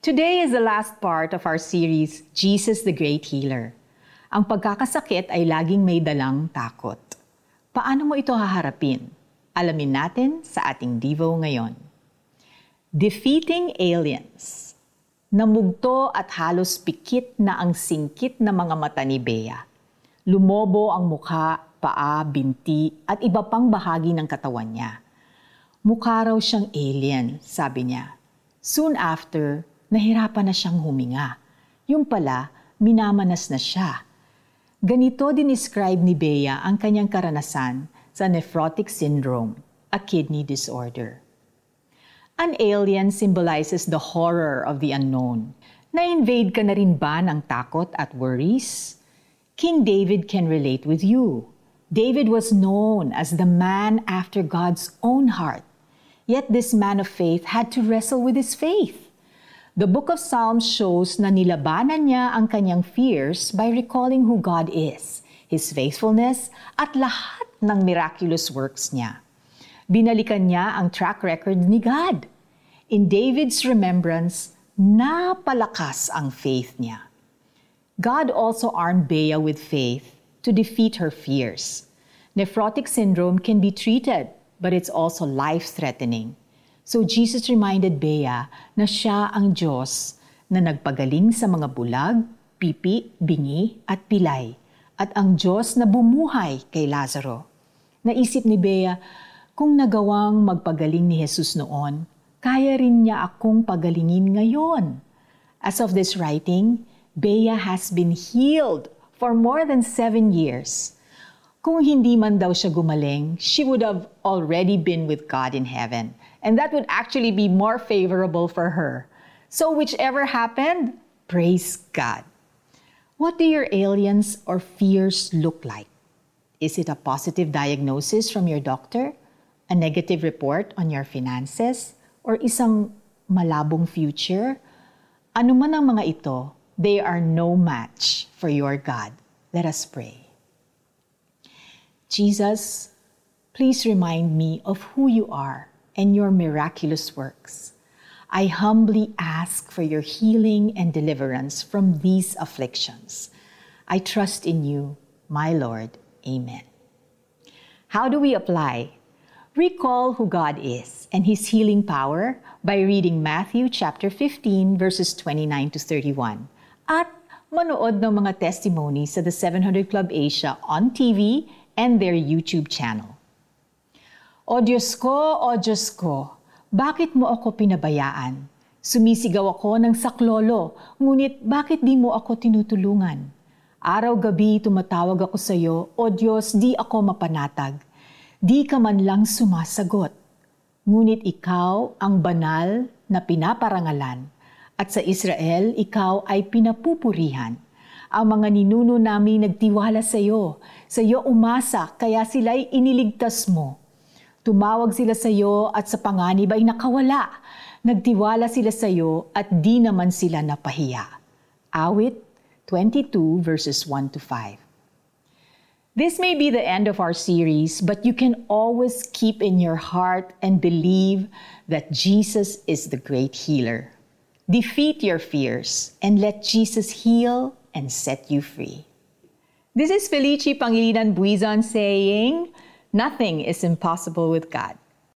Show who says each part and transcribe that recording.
Speaker 1: Today is the last part of our series, Jesus the Great Healer. Ang pagkakasakit ay laging may dalang takot. Paano mo ito haharapin? Alamin natin sa ating Devo ngayon. Defeating Aliens Namugto at halos pikit na ang singkit na mga mata ni Bea. Lumobo ang mukha, paa, binti at iba pang bahagi ng katawan niya. Mukha raw siyang alien, sabi niya. Soon after, nahirapan na siyang huminga. Yung pala, minamanas na siya. Ganito dinescribe ni Bea ang kanyang karanasan sa nephrotic syndrome, a kidney disorder. An alien symbolizes the horror of the unknown. Na-invade ka na rin ba ng takot at worries? King David can relate with you. David was known as the man after God's own heart. Yet this man of faith had to wrestle with his faith. The book of Psalms shows na nilabanan niya ang kanyang fears by recalling who God is, His faithfulness, at lahat ng miraculous works niya. Binalikan niya ang track record ni God. In David's remembrance, napalakas ang faith niya. God also armed Bea with faith to defeat her fears. Nephrotic syndrome can be treated, but it's also life-threatening. So Jesus reminded Bea na siya ang Diyos na nagpagaling sa mga bulag, pipi, bingi at pilay at ang Diyos na bumuhay kay Lazaro. Naisip ni Bea, kung nagawang magpagaling ni Jesus noon, kaya rin niya akong pagalingin ngayon. As of this writing, Bea has been healed for more than seven years. Kung hindi man daw siya gumaling, she would have already been with God in heaven and that would actually be more favorable for her. So, whichever happened, praise God. What do your aliens or fears look like? Is it a positive diagnosis from your doctor, a negative report on your finances, or isang malabong future? Ano man ang mga ito, they are no match for your God. Let us pray. Jesus, please remind me of who you are and your miraculous works. I humbly ask for your healing and deliverance from these afflictions. I trust in you, my Lord. Amen. How do we apply? Recall who God is and his healing power by reading Matthew chapter 15 verses 29 to 31 at manood ng mga testimonies sa the 700 Club Asia on TV and their YouTube channel. O Diyos ko, O Diyos ko, bakit mo ako pinabayaan? Sumisigaw ako ng saklolo, ngunit bakit di mo ako tinutulungan? Araw-gabi tumatawag ako sa iyo, O Diyos, di ako mapanatag. Di ka man lang sumasagot. Ngunit ikaw ang banal na pinaparangalan, at sa Israel, ikaw ay pinapupurihan. Ang mga ninuno namin nagtiwala sa iyo. Sa iyo umasa, kaya sila'y iniligtas mo. Tumawag sila sa iyo at sa panganib ay nakawala. Nagtiwala sila sa iyo at di naman sila napahiya. Awit 22 verses 1 to 5. This may be the end of our series, but you can always keep in your heart and believe that Jesus is the great healer. Defeat your fears and let Jesus heal and set you free. This is Felici Pangilinan Buizon saying, Nothing is impossible with God.